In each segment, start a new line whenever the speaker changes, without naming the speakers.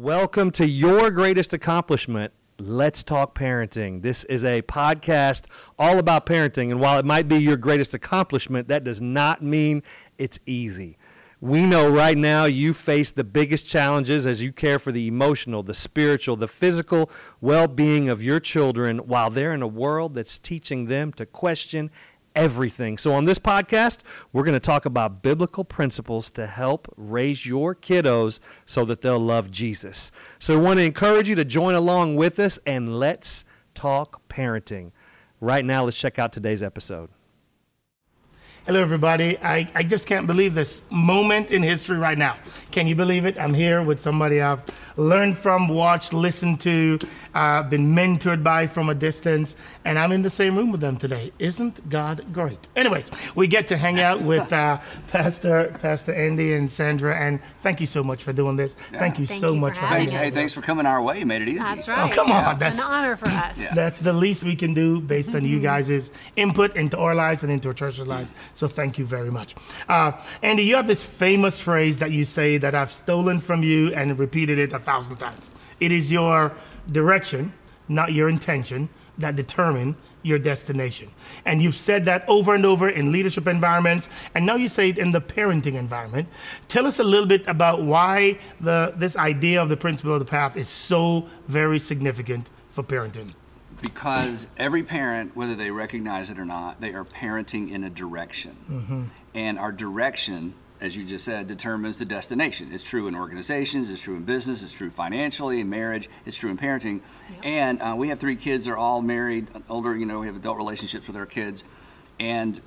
Welcome to your greatest accomplishment. Let's talk parenting. This is a podcast all about parenting. And while it might be your greatest accomplishment, that does not mean it's easy. We know right now you face the biggest challenges as you care for the emotional, the spiritual, the physical well being of your children while they're in a world that's teaching them to question everything. So, on this podcast, we're going to talk about biblical principles to help raise your kiddos so that they'll love Jesus. So, we want to encourage you to join along with us and let's talk parenting. Right now, let's check out today's episode.
Hello, everybody. I, I just can't believe this moment in history right now. Can you believe it? I'm here with somebody I've learned from, watched, listened to, uh, been mentored by from a distance, and I'm in the same room with them today. Isn't God great? Anyways, we get to hang out with uh, Pastor Pastor Andy and Sandra, and thank you so much for doing this.
Yeah.
Thank you
Thank
so
you
much for
having
having
Thanks,
us.
hey, thanks for coming our way. You made it easy.
That's right.
Oh, come on, that's-
an honor for us.
That's the least we can do based on you
Mm-hmm.
guys' input into our lives and into our church's lives. So thank you very much. Uh, Andy, you have this famous phrase that you say that I've stolen from you and repeated it a thousand times. It is your direction, not your intention, that determine your destination. And you've said that over and over in leadership environments, and now you say it in the parenting environment. Tell us a little bit about why the this idea of the principle of the path is so very significant for parenting.
Because every parent, whether they recognize it or not, they are parenting in a direction.
Mm-hmm.
And our direction, as you just said, determines the destination. It's true in organizations, it's true in business, it's true financially, in marriage, it's true in parenting. And uh, we have three kids, they're all married, older, you know, we have adult relationships with our kids. And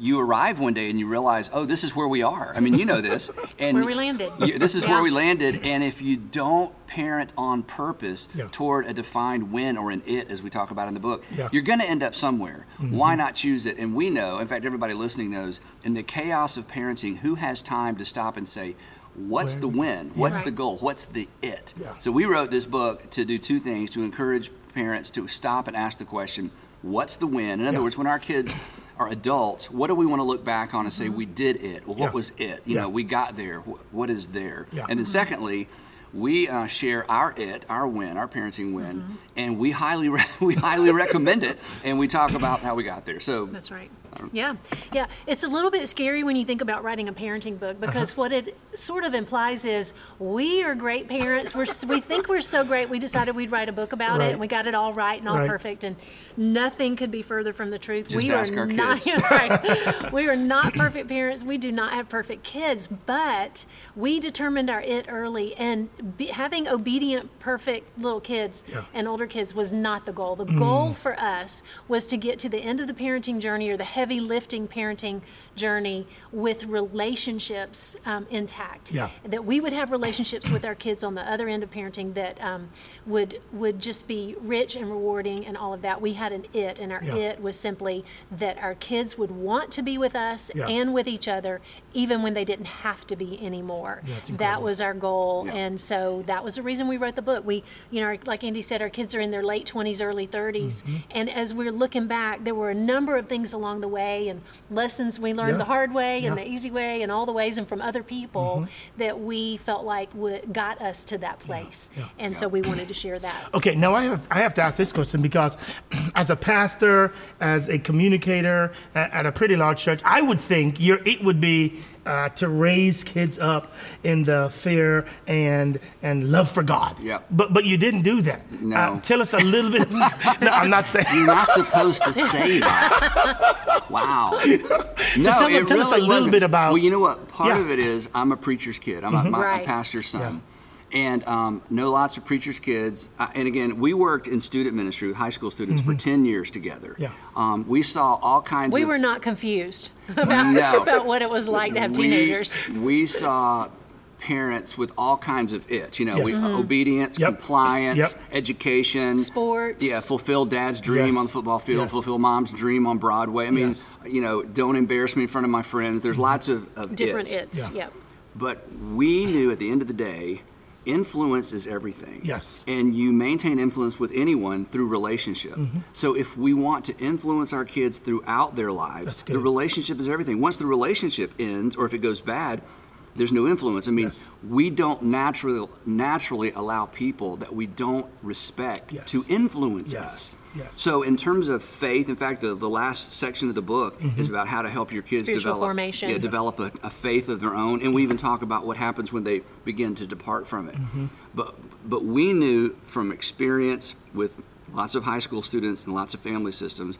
you arrive one day and you realize, oh, this is where we are. I mean, you know this. and
where we landed.
you- this is
Yeah.
where we landed. And if you don't parent on purpose
Yeah.
toward a defined win or an it, as we talk about in the book,
Yeah.
you're going to end up somewhere. Mm-hmm. Why not choose it? And we know, in fact, everybody listening knows, in the chaos of parenting, who has time to stop and say, What's
Where-
the win? What's
Right.
the goal? What's the it?
Yeah.
So we wrote this book to do two things to encourage parents to stop and ask the question, What's the win? In other
Yeah.
words, when our kids are adults, what do we want to look back on and say we did it? Well, what
Yeah.
was it? You
Yeah.
know, we got there. What is there?
Yeah.
And then secondly, we uh, share our it, our win, our parenting win,
Mm-hmm.
and we highly re- we highly recommend it, and we talk about how we got there. So
That's right. Yeah, yeah. It's a little bit scary when you think about writing a parenting book because what it sort of implies is we are great parents. We're we think we're so great. We decided we'd write a book about
Right.
it, and we got it all right and all
Right.
perfect, and nothing could be further from the truth.
Just
we are not. we are not perfect parents. We do not have perfect kids, but we determined our it early, and be, having obedient, perfect little kids
Yeah.
and older kids was not the goal. The goal for us was to get to the end of the parenting journey or the heavy lifting parenting journey with relationships um, intact.
Yeah.
That we would have relationships with our kids on the other end of parenting that um, would would just be rich and rewarding and all of that. We had an it, and our
Yeah.
it was simply that our kids would want to be with us
Yeah.
and with each other, even when they didn't have to be anymore.
Yeah,
that was our goal,
Yeah.
and so that was the reason we wrote the book. We, you know, like Andy said, our kids are in their late 20s, early 30s,
Mm-hmm.
and as we're looking back, there were a number of things along the way and lessons we learned
Yeah.
the hard way and
Yeah. Mm-hmm.
the easy way and all the ways and from other people that we felt like would, got us to that place.
Yeah.
And so we wanted to share that.
Okay, now I have, I have to ask this question because as a pastor, as a communicator at, at a pretty large church, I would think it would be uh, to raise kids up in the fear and and love for God.
Yeah.
But but you didn't do that.
No.
Uh, tell us a little bit. no, I'm not saying.
You're not supposed to say that. Wow. no,
tell-
it
tell us a little
wasn't.
bit about-
Well, you know what? Part
Yeah.
of it is I'm a preacher's kid. I'm, a, my,
Right.
a pastor's son. And um, know lots of preachers' kids. Uh, and again, we worked in student ministry with high school students for 10 years together.
Yeah.
Um, we saw all kinds
We
of.
We were not confused about,
No.
about what it was like to have teenagers.
We, saw parents with all kinds of it. You know, we,
Yes.
obedience,
Yep.
compliance,
Yep.
education,
Sports.
Yeah, fulfill dad's dream
Yes.
on the football field,
Yes.
fulfill mom's dream on Broadway. I mean,
Yes.
you know, don't embarrass me in front of my friends. There's lots of, of
Different
its.
its,
Yeah.
yep.
But we knew at the end of the day, influence is everything.
Yes.
And you maintain influence with anyone through relationship.
Mm-hmm.
So if we want to influence our kids throughout their lives, the relationship is everything. Once the relationship ends or if it goes bad, there's no influence. I mean,
Yes.
we don't naturally naturally allow people that we don't respect
Yes.
to influence
Yes.
us.
Yes.
So, in terms of faith, in fact, the, the last section of the book mm-hmm. is about how to help your kids
Spiritual
develop,
formation.
Yeah, develop a, a faith of their own, and we even talk about what happens when they begin to depart from it. Mm-hmm. But but we knew from experience with lots of high school students and lots of family systems,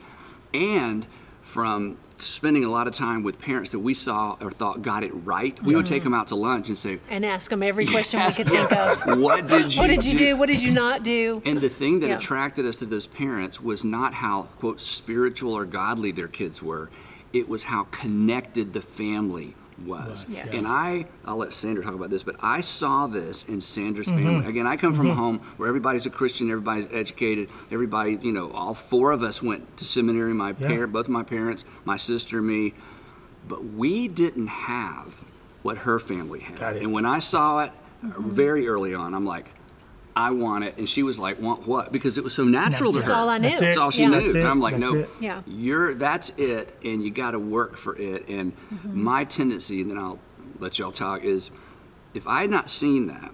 and from spending a lot of time with parents that we saw or thought got it right, we would take them out to lunch and say,
And ask them every question we could think of.
"What did you
What did you do? What did you not do?
And the thing that
Yeah.
attracted us to those parents was not how, quote, spiritual or godly their kids were, it was how connected the family was.
Yes.
And I, I'll let Sandra talk about this, but I saw this in Sandra's
Mm-hmm.
family. Again, I come from a home where everybody's a Christian, everybody's educated, everybody, you know, all four of us went to seminary, my
Yeah.
parent, both my parents, my sister, me. But we didn't have what her family had. And when I saw it uh, very early on, I'm like, I want it. And she was like, want what? Because it was so natural to her.
That's all I knew.
That's
That's all she
Yeah.
knew.
That's
and. I'm like,
That's
no,
it.
Yeah.
you're that's it, and you got to work for it. And
Mm-hmm.
my tendency, and then I'll let y'all talk, is if I had not seen that,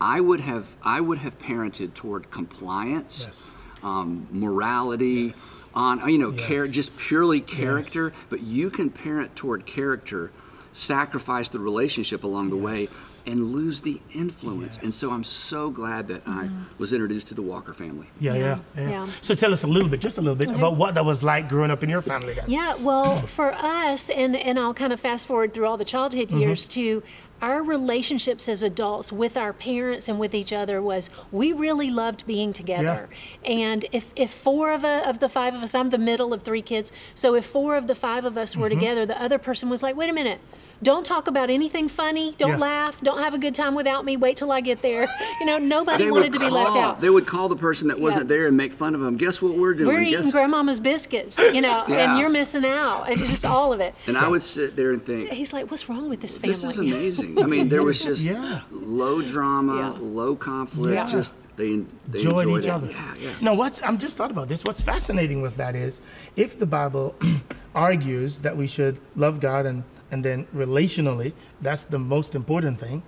I would have I would have parented toward compliance,
Yes.
um, morality, on you know, char-
Yes.
just purely character. But you can parent toward character, sacrifice the relationship along the way, and lose the influence. And so I'm so glad that I was introduced to the Walker family.
Yeah, yeah, yeah,
Yeah.
So tell us a little bit, just a little bit, about what that was like growing up in your family. Then.
Yeah, well, for us, and, and I'll kind of fast forward through all the childhood
Mm-hmm.
years to our relationships as adults with our parents and with each other was we really loved being together. And if, if four of, a, of the five of us, I'm the middle of three kids, so if four of the five of us were
Mm-hmm.
together, the other person was like, wait a minute. Don't talk about anything funny. Don't
Yeah.
laugh. Don't have a good time without me. Wait till I get there. You know, nobody
They
wanted
would
to be left out.
They would call the person that wasn't there and make fun of them. Guess what we're doing?
We're eating
Guess-
grandmama's biscuits, you know,
Yeah.
and you're missing out. And just all of it.
and I would sit there and think,
He's like, what's wrong with this family?
this is amazing. I mean, there was just
Yeah.
low drama,
Yeah.
low conflict.
Yeah.
Just they, they
enjoyed,
enjoyed
each
it.
other.
Yeah, yeah.
No, what's I'm just thought about this. What's fascinating with that is, if the Bible argues that we should love God and and then relationally, that's the most important thing.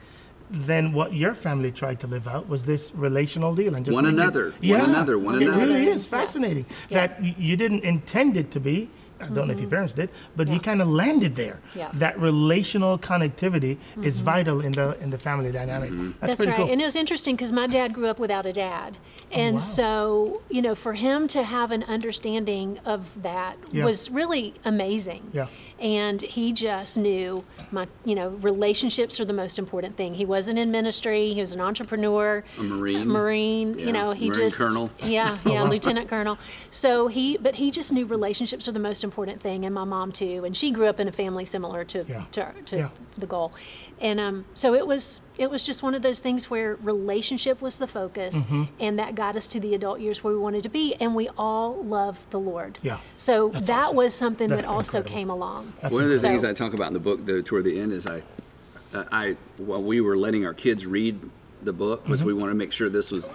Then what your family tried to live out was this relational deal and just
One
make it-
another, one
yeah,
another, one
it
another.
really is fascinating that you didn't intend it to be. I don't know if your parents did, but you kind of landed there.
Mm-hmm. Yeah.
That relational connectivity is vital in the in the family dynamic. That's,
Mm-hmm. That's
pretty
right.
cool. Oh,
And it was interesting because my dad grew up without a dad. And
wow.
so, you know, for him to have an understanding of that
Yeah.
was really amazing.
Yeah.
And he just knew my, you know, relationships are the most important thing. He wasn't in ministry, he was an entrepreneur,
A Marine.
Marine,
Yeah,
you know, he
Marine
just
colonel.
Yeah, yeah, lieutenant colonel. So he but he just knew relationships are the most important thing and my mom too. And she grew up in a family similar to
Yeah.
to, to
Yeah.
the goal. And um, so it was it was just one of those things where relationship was the focus,
Mm-hmm.
and that got us to the adult years where we wanted to be, and we all love the Lord.
Yeah.
So
That's
that
awesome.
was something
That's
that also
incredible.
came along.
That's
One of the
So-
things I talk about in the book, though, toward the end, is I, uh, I while we were letting our kids read the book, was we
Mm-hmm.
want to make sure this was.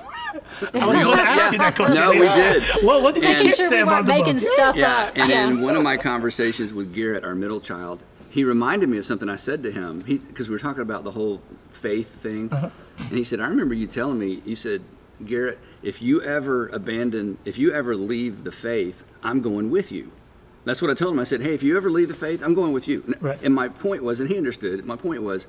I was going to ask you that question.
No, we did.
Well, what did the
And-
Making
kids
sure
say
we
about
weren't
the
making
book?
stuff
Yeah,
up.
and
yeah.
in one of my conversations with Garrett, our middle child, he reminded me of something I said to him. He because we were talking about the whole faith thing,
Uh-huh.
and he said, "I remember you telling me. You said, Garrett, if you ever abandon, if you ever leave the faith, I'm going with you." That's what I told him. I said, "Hey, if you ever leave the faith, I'm going with you."
Right.
And my point was, and he understood. My point was,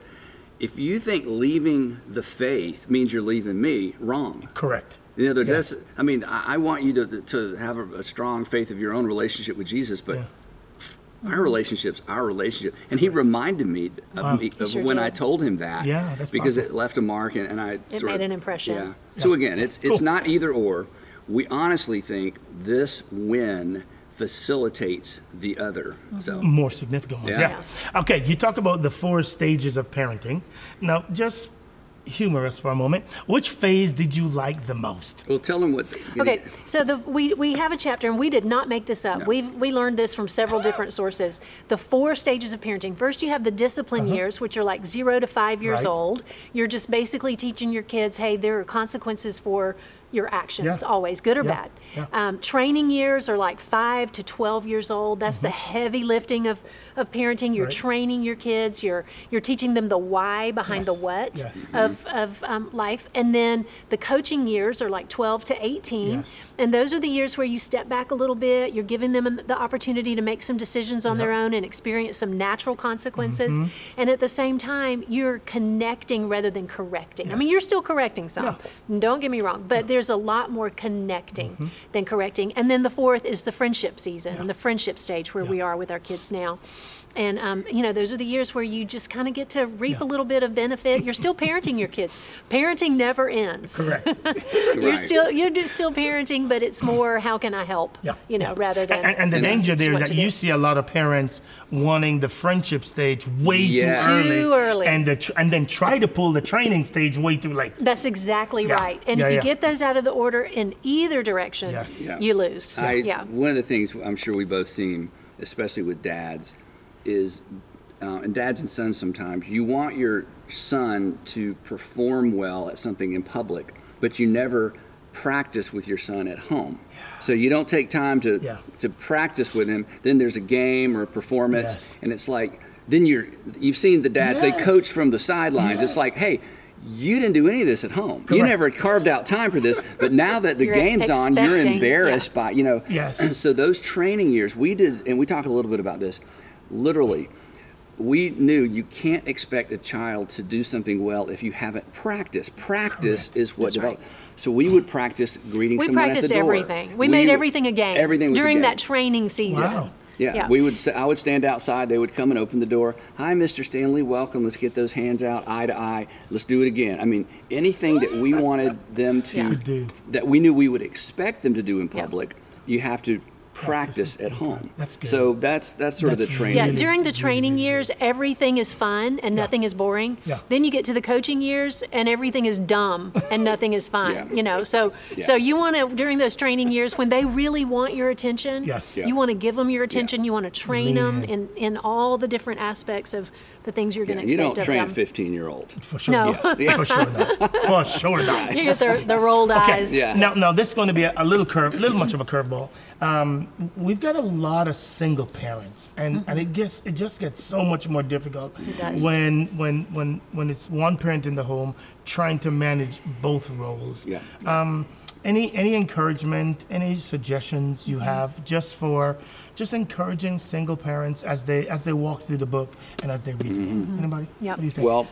if you think leaving the faith means you're leaving me, wrong.
Correct.
In other words,
Yeah.
that's, I mean, I, I want you to, to have a, a strong faith of your own relationship with Jesus, but
Yeah.
our relationship's our relationship. And he reminded me of,
Wow.
me, of
sure
when
did.
I told him that.
Yeah, that's
Because
powerful.
it left a mark and, and I sort
made
of-
an impression.
Yeah. So again, it's, it's
Cool.
not either or. We honestly think this win facilitates the other. So
More significant ones.
Yeah.
Yeah. Okay, you talk about the four stages of parenting. Now, just humor us for a moment. Which phase did you like the most?
we'll tell them what.
Okay, so the, we, we have a chapter, and we did not make this up.
No.
We've we learned this from several different sources. The four stages of parenting. First, you have the discipline years, which are like zero to five years
Uh-huh. Right.
old. You're just basically teaching your kids, hey, there are consequences for your actions
Yeah.
always, good or
Yeah.
bad.
Yeah.
Um, training years are like five to 12 years old. That's the heavy lifting of, of parenting. You're
Mm-hmm. Right.
training your kids. You're you're teaching them the why behind the what
Yes.
of, of um, life. And then the coaching years are like 12 to 18.
Yes.
And those are the years where you step back a little bit. You're giving them the opportunity to make some decisions on their own and experience some natural consequences.
Mm-hmm.
And at the same time, you're connecting rather than correcting. I mean, you're still correcting some. Don't get me wrong, but there's a lot more connecting
Mm-hmm.
than correcting. And then the fourth is the friendship season and the friendship stage where we are with our kids now. And um, you know, those are the years where you just kind of get to reap a little bit of benefit. You're still parenting your kids. Parenting never ends.
Correct.
You're
Right.
still you're still parenting, but it's more how can I help?
Yeah.
You know,
yeah.
rather than
And, and the danger there is that you
do.
see a lot of parents wanting the friendship stage way
Yes.
too early.
Too early.
And, the, tr- and then try to pull the training stage way too late.
That's exactly
Yeah.
right. And
Yeah,
if you
yeah.
get those out of the order in either direction,
Yes. Yeah.
you lose.
I,
yeah.
One of the things I'm sure we both seen, especially with dads, is, uh, and dads and sons sometimes, you want your son to perform well at something in public, but you never practice with your son at home. So you don't take time to
Yeah.
to practice with him. Then there's a game or a performance,
Yes.
and it's like then you're you've seen the dads they coach from the sidelines. It's like, hey. You didn't do any of this at home. You never carved out time for this, but now that the
You're
game's on, you're embarrassed
yeah.
by you know.
Yes.
So those training years, we did, and we talk a little bit about this. Literally, we knew you can't expect a child to do something well if you haven't practiced. Practice
Correct.
is what
That's right.
So we would practice greeting
We
someone at
practiced
the door.
everything. We, made
would-
everything a game.
Everything was a
during
game.
that training season.
Wow.
Yeah,
Yeah.
we would. I would stand outside. They would come and open the door. Hi, Mr. Stanley. Welcome. Let's get those hands out, eye to eye. Let's do it again. I mean, anything that we wanted them to,
Yeah. To
do.
that we knew we would expect them to do in
Yeah.
public, you have to practice at home.
That's good.
So that's that's sort of the training.
Yeah, during the training
really
years, everything is fun and nothing is boring.
Yeah.
Then you get to the coaching years and everything is dumb and nothing is fun.
Yeah.
You know, so
Yeah.
so you want to during those training years when they really want your attention.
Yes.
Yeah.
You want to give them your attention. You want to train
Lean
them
in.
in in all the different aspects of the things you're going to.
Yeah,
to
you don't
of
train
them.
a 15 year old.
For sure.
No.
Yeah. For sure not. For sure not.
You get the, the rolled eyes.
Yeah.
Now, now this is going to be a, a little curve, a little much of a curveball. Um, we've got a lot of single parents, and, and it mm-hmm. gets it just gets so much more difficult when when when when it's one parent in the home trying to manage both roles.
Yeah.
Um, any any encouragement, any suggestions you mm-hmm. have just for just encouraging single parents as they as they walk through the book and as they read it? Anybody?
Yep.
What do you think?
Well,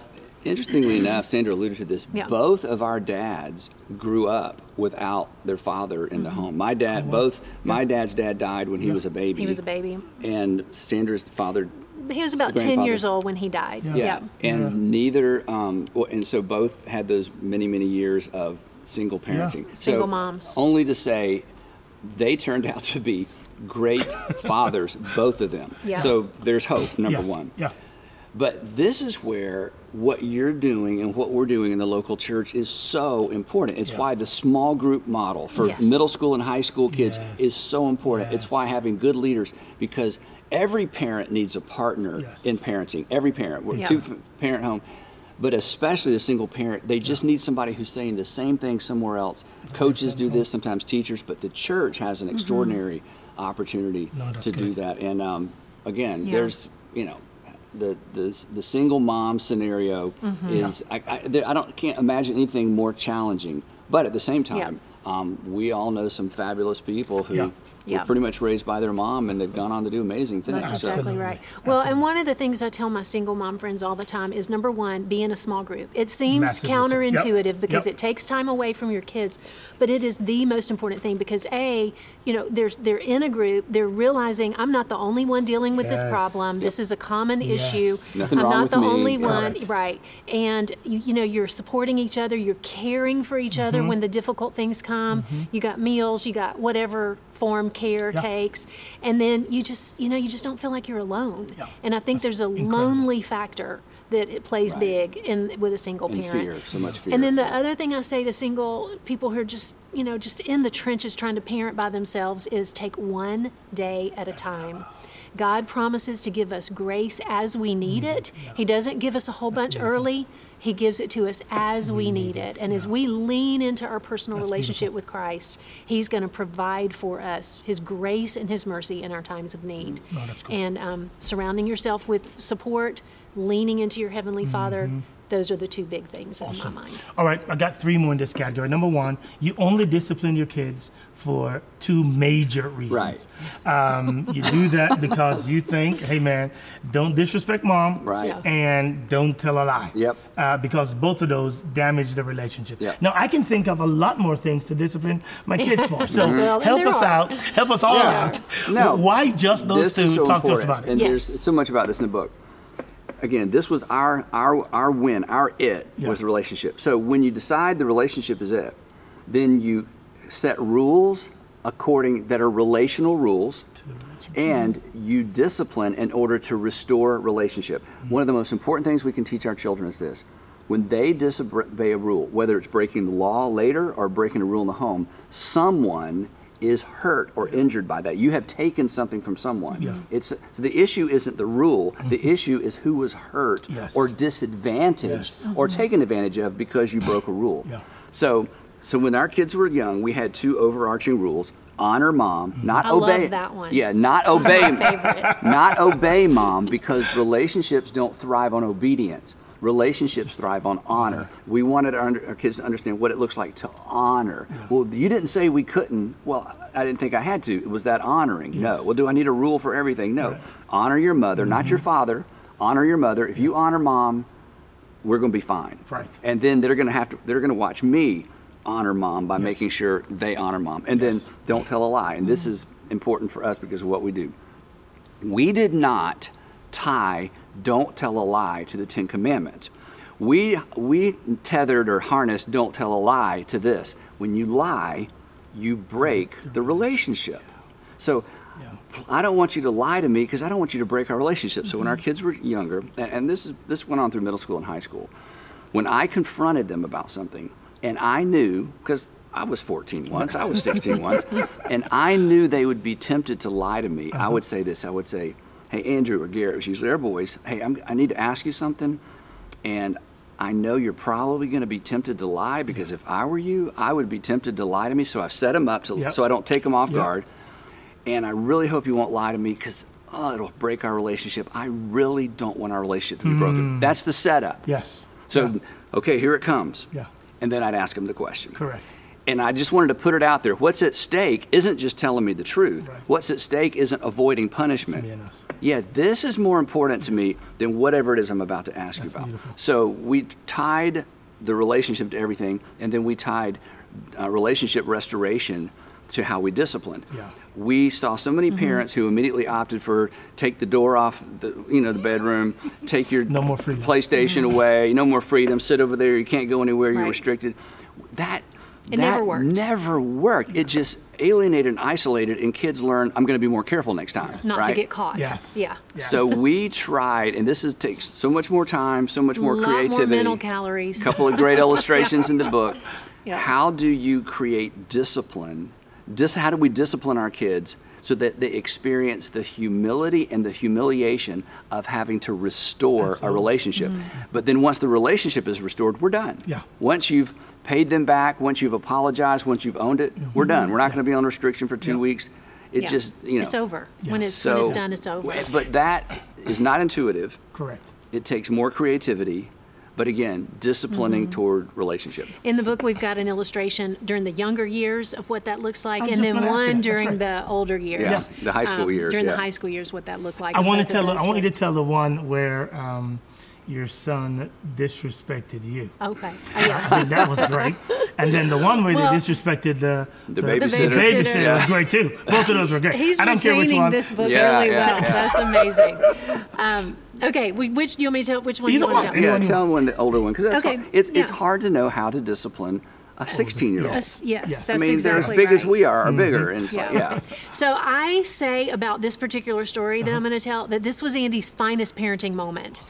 interestingly enough, Sandra alluded to this.
Yeah.
Both of our dads grew up without their father in the home. My dad, both my dad's dad died when he was a baby.
He was a baby.
And Sandra's father
He was about 10 years old when he died.
Yeah.
Yeah, and neither, um, and so both had those many, many years of single parenting. So
Single moms.
Only to say, they turned out to be great fathers, both of them.
Yeah.
So there's hope. Number
Yes.
one.
Yeah.
But this is where what you're doing and what we're doing in the local church is so important. It's
Yeah.
why the small group model for
Yes.
middle school and high school kids
Yes.
is so important. It's why having good leaders because every parent needs a partner
Yes.
in parenting. Every parent. We're
Yeah.
two parent home. But especially the single parent, they just need somebody who's saying the same thing somewhere else. Coaches do this, sometimes teachers, but the church has an
Mm-hmm.
extraordinary opportunity
No, that's
to do that. And um, again,
Yeah.
there's you know the the the single mom scenario
Mm-hmm.
is I, I, I don't can't imagine anything more challenging. But at the same time, um, we all know some fabulous people who
Yeah.
Were
Yeah.
pretty much raised by their mom and they've gone on to do amazing things.
That's exactly
Absolutely.
right. Well, and one of the things I tell my single mom friends all the time is number one, be in a small group. It seems
Massively so.
counterintuitive
Yep.
because
Yep.
it takes time away from your kids, but it is the most important thing because a, you know, they're they're in a group, they're realizing I'm not the only one dealing with this
Yes.
problem. This is a common
Yes.
issue.
Nothing
I'm
wrong
not
with
the
me.
only one,
Correct.
right? And you, you know, you're supporting each other, you're caring for each
Mm-hmm.
other when the difficult things come. You got meals, you got whatever form care
Yeah.
takes, and then you just you know you just don't feel like you're alone.
Yeah.
And I think
That's
there's a
incredible.
lonely factor that it plays
Right.
big in with a single
and
parent.
fear, so much fear.
And then the other thing I say to single people who are just, you know, just in the trenches trying to parent by themselves is take one day at a time. God promises to give us grace as we need it. He doesn't give us a whole bunch early. He gives it to us as we need it. And as we lean into our personal relationship with Christ, He's going to provide for us His grace and His mercy in our times of need.
Oh, that's cool.
And um, surrounding yourself with support, leaning into your Heavenly Father, those are the two big things in my mind.
All right, I got three more in this category. Number one, you only discipline your kids for two major reasons. Um, you do that because you think, hey man, don't disrespect mom,
Right.
Yeah.
and don't tell a lie.
Yep.
Uh, because both of those damage the relationship.
Yep.
Now I can think of a lot more things to discipline my kids for. So
Well, and
help us
are.
out, help us all
Yeah.
out.
No.
Why just those
this
two?
is so
Talk to us
important.
about it.
And there's so much about this in the book. Again, this was our our our win, our it
Yeah.
was the relationship. So when you decide the relationship is it, then you set rules according that are relational rules and you discipline in order to restore relationship. One of the most important things we can teach our children is this. When they disobey a rule, whether it's breaking the law later or breaking a rule in the home, someone is hurt or injured by that. You have taken something from someone.
Yeah.
It's so the issue isn't the rule. The mm-hmm. issue is who was hurt
Yes.
or disadvantaged
Yes.
or mm-hmm. taken advantage of because you broke a rule.
Yeah.
So so when our kids were young, we had two overarching rules: honor mom, mm-hmm. not
I love that one.
Yeah, not obey.
favorite.
not obey mom because relationships don't thrive on obedience. Relationships thrive on honor. We wanted our, our kids to understand what it looks like to honor. Well, you didn't say we couldn't. Well, I didn't think I had to. Was that honoring? No. Well, do I need a rule for everything? No. Honor your mother, not your mm-hmm. father. Honor your mother. If you honor mom, we're going to be fine.
Right.
And then they're going to have to. They're going to watch me honor mom by making sure they honor mom, and
Yes.
then don't tell a lie. And this mm-hmm. is important for us because of what we do. We did not tie "Don't tell a lie" to the Ten Commandments. We we tethered or harnessed "Don't tell a lie" to this. When you lie, you break the relationship. So. I don't want you to lie to me because I don't want you to break our relationship. So when our kids were younger, and, and this is this went on through middle school and high school, when I confronted them about something, and I knew because I was 14 once, I was 16 once, and I knew they would be tempted to lie to me. I would say this. I would say, "Hey, Andrew or Garrett, it was usually our boys. Hey, I'm, I need to ask you something, and I know you're probably going to be tempted to lie because if I were you, I would be tempted to lie to me. So I've set them up to,
Yep.
so I don't take them off
Yep.
guard. And I really hope you won't lie to me because oh, it'll break our relationship. I really don't want our relationship to be broken. Mm. That's the setup.
Yes.
So,
Yeah.
okay, here it comes.
Yeah.
And then I'd ask him the question.
Correct.
And I just wanted to put it out there. What's at stake isn't just telling me the truth.
Right.
What's at stake isn't avoiding punishment.
me and us.
Yeah, this is more important to me than whatever it is I'm about to ask you about.
beautiful.
So we tied the relationship to everything, and then we tied uh, relationship restoration to how we disciplined.
Yeah.
We saw so many parents who immediately opted for take the door off the you know the bedroom, take your
No more freedom.
PlayStation away, no more freedom, sit over there, you can't go anywhere, you're
Right.
restricted. That
It
that
never worked.
Never worked. It just alienated and isolated, and kids learn. I'm going to be more careful next time.
Not to get caught.
Yes.
Yeah.
Yes.
So we tried, and this is takes so much more time, so much more
Lot
creativity.
more mental calories.
A couple of great illustrations in the book.
Yeah.
How do you create discipline? Dis, how do we discipline our kids so that they experience the humility and the humiliation of having to restore a relationship? Mm-hmm. But then once the relationship is restored, we're done.
Yeah.
Once you've paid them back, once you've apologized, once you've owned it, we're done. We're not going to be on restriction for two
Yeah.
weeks. It
Yeah.
just, you know.
It's over. When
Yes.
it's when it's done, it's over.
But that is not intuitive.
Correct.
It takes more creativity, but again, disciplining
Mm-hmm.
toward relationship.
In the book, we've got an illustration during the younger years of what that looks like, and then
gonna ask you
one during
great.
the older years.
Yeah, the high school
Um,
years,
During
yeah.
the high school years, what that looked like.
I
in
want to tell.
those
I want you to tell the one where um, your son disrespected you.
Okay. Oh,
I
yeah.
think that was great. And then the one where
Well-
they disrespected the
The
the,
babysitter.
babysitter was great too. Both of those were great.
He's
I don't care which one.
this book
Yeah,
really
yeah,
well.
yeah.
That's amazing. Um, okay, which do you want me to tell? Which one
Either
you want
one.
to
Yeah.
tell?
Yeah,
Anyone
tell one the older one because
Okay,
it's it's hard to know how to discipline a 16 year old.
Yes, yes,
Yes.
that's
I mean,
exactly
they're as big as we are, or bigger, and it's
Yeah.
yeah.
So I say about this particular story
Uh-huh.
that I'm going to tell that this was Andy's finest parenting moment.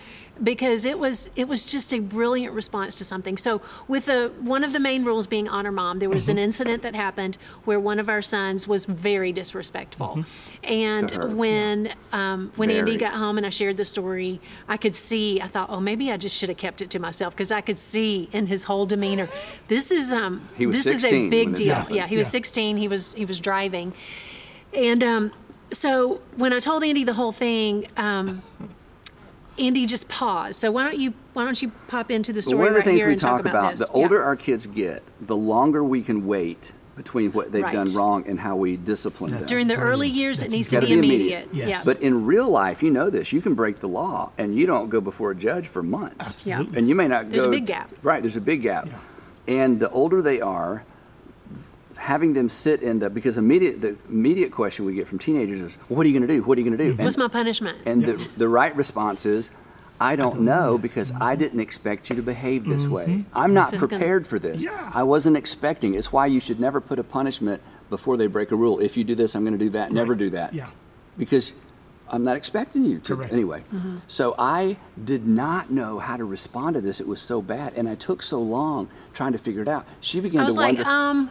Because it was it was just a brilliant response to something. So with the one of the main rules being honor mom, there was an
Mm-hmm.
incident that happened where one of our sons was very disrespectful, and
To her,
when um, when Andy got home and I shared the story, I could see. I thought, oh, maybe I just should have kept it to myself because I could see in his whole demeanor, this is um this is a big deal.
happened.
Yeah, he was
Yeah.
16. He was he was driving, and um, so when I told Andy the whole thing. Um, Andy just paused. So why don't you why don't you pop into the
But
story
one of the
right
things
here
we
and talk
talk
about,
about,
this?
the
Yeah.
older our kids get, the longer we can wait between what they've done wrong and how we discipline them.
during the early
Brilliant.
years, it needs to
gotta
be
be
immediate.
immediate.
Yes.
Yeah.
But in real life, you know this. You can break the law, and you don't go before a judge for months.
Absolutely.
And you may not go.
There's a big gap.
Right. There's a big gap.
Yeah.
And the older they are, having them sit in the because immediate the immediate question we get from teenagers is, "What are you going to do? What are you going to do?" And,
What's my punishment?
and the the right response is. I don't know because I didn't expect you to behave this way. I'm not
So it's gonna-
prepared for this.
Yeah.
I wasn't expecting. It's why you should never put a punishment before they break a rule. If you do this, I'm going to do that. Never do that
Yeah.
because I'm not expecting you to.
Correct.
Anyway,
Mm-hmm.
so I did not know how to respond to this. It was so bad, and I took so long trying to figure it out. She began
I was
to
like,
wonder.
um,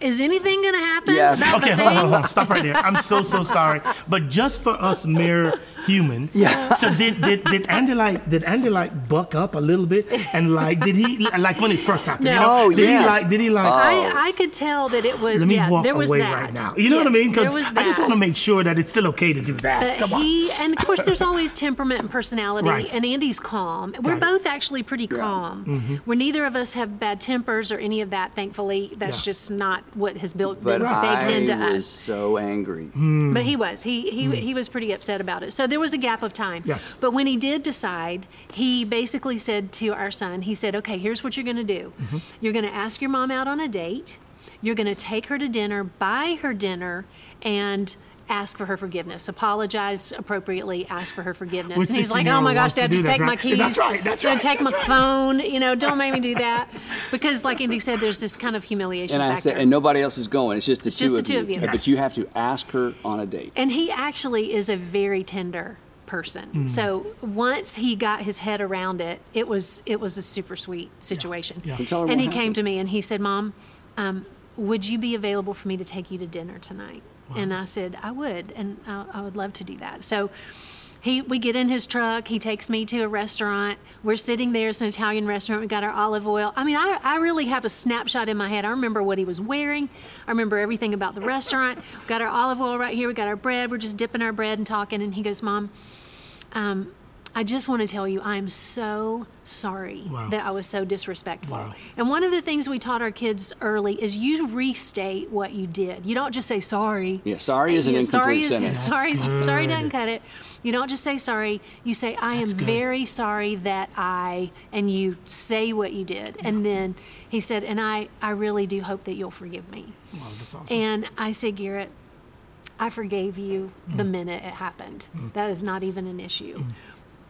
is anything going to happen
Yeah.
about
Okay,
the
hold on, hold on. Stop right there. I'm so so sorry. But just for us mere humans.
Yeah.
So did did did Andy like did Andy like buck up a little bit and like did he like when it first happened? You
No.
know?
Oh,
did
yes.
he like did he like?
I, oh. I could tell that it was.
let me
yeah,
walk
there was
away
that.
right now. You know what I mean? Because I just want to make sure that it's still okay to do that.
But
Come on.
and of course, there's always temperament and personality.
Right.
And Andy's calm. We're
Got it.
both actually pretty calm. Mm-hmm. Where neither of us have bad tempers or any of that. Thankfully, that's
Yeah.
just not what has built
but
been baked
I
into
was
us.
so angry. Hmm.
But he was. He he hmm. he was pretty upset about it. So there was a gap of time.
Yes.
But when he did decide, he basically said to our son, he said, "Okay, here's what you're going to do. Mm-hmm. You're going to ask your mom out on a date. You're going to take her to dinner, buy her dinner, and." Ask for her forgiveness. Apologize appropriately. Ask for her forgiveness.
Which
and he's like, "Oh my gosh, Dad, just
that,
take my keys.
That's right, that's
You know,
right,
Take my
right."
phone. You know, don't make me do that." Because, like Andy said, there's this kind of humiliation
And I
factor.
said, and nobody else is going. It's just the,
It's
two,
just the
of
two
you.
of you.
But
Yes.
you have to ask her on a date.
And he actually is a very tender person. So once he got his head around it, it was it was a super sweet situation.
Yeah.
So tell her
And
what
he came to me and he said, "Mom, um, would you be available for me to take you to dinner tonight?" And I said, "I would, and I, I would love to do that." So. He, we get in his truck. He takes me to a restaurant. We're sitting there. It's an Italian restaurant. We got our olive oil. I mean, I, I really have a snapshot in my head. I remember what he was wearing. I remember everything about the restaurant. We got our olive oil right here. We got our bread. We're just dipping our bread and talking. And he goes, Mom, um, I just want to tell you, I'm so sorry
Wow.
that I was so disrespectful.
Wow.
And one of the things we taught our kids early is you restate what you did. You don't just say sorry.
Yeah, sorry is an
Yeah, sorry
incomplete
is,
sentence.
Sorry, sorry
good.
doesn't cut it. You don't just say sorry. You say I am
good.
very sorry that I, and you say what you did. And then he said, and I, I really do hope that you'll forgive me.
Wow, that's awesome.
And I said, Garrett, I forgave you the
Mm.
minute it happened. That is not even an issue.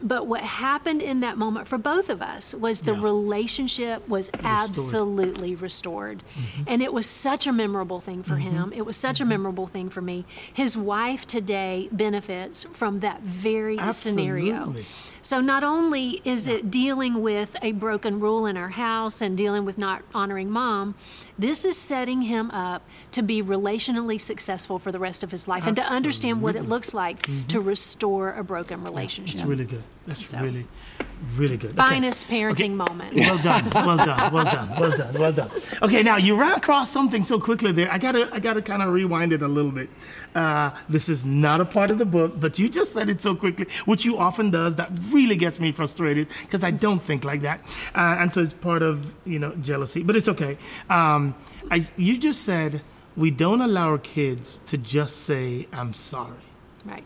But what happened in that moment for both of us was the
Yeah.
relationship was absolutely restored.
Mm-hmm.
And it was such a memorable thing for him. It was such a memorable thing for me. His wife today benefits from that very scenario.
Absolutely.
So not only is it dealing with a broken rule in our house and dealing with not honoring mom, this is setting him up to be relationally successful for the rest of his life and to understand what it looks like to restore a broken relationship.
It's really good. That's
So.
really, really good. Okay.
Finest parenting moment.
Well done, well done, well done, well done, well done. Okay, now you ran across something so quickly there. I gotta, I gotta kind of rewind it a little bit. Uh, this is not a part of the book, but you just said it so quickly, which you often does. That really gets me frustrated because I don't think like that, uh, and so it's part of you know jealousy. But it's okay. Um, Um, I, you just said we don't allow our kids to just say I'm sorry
Right.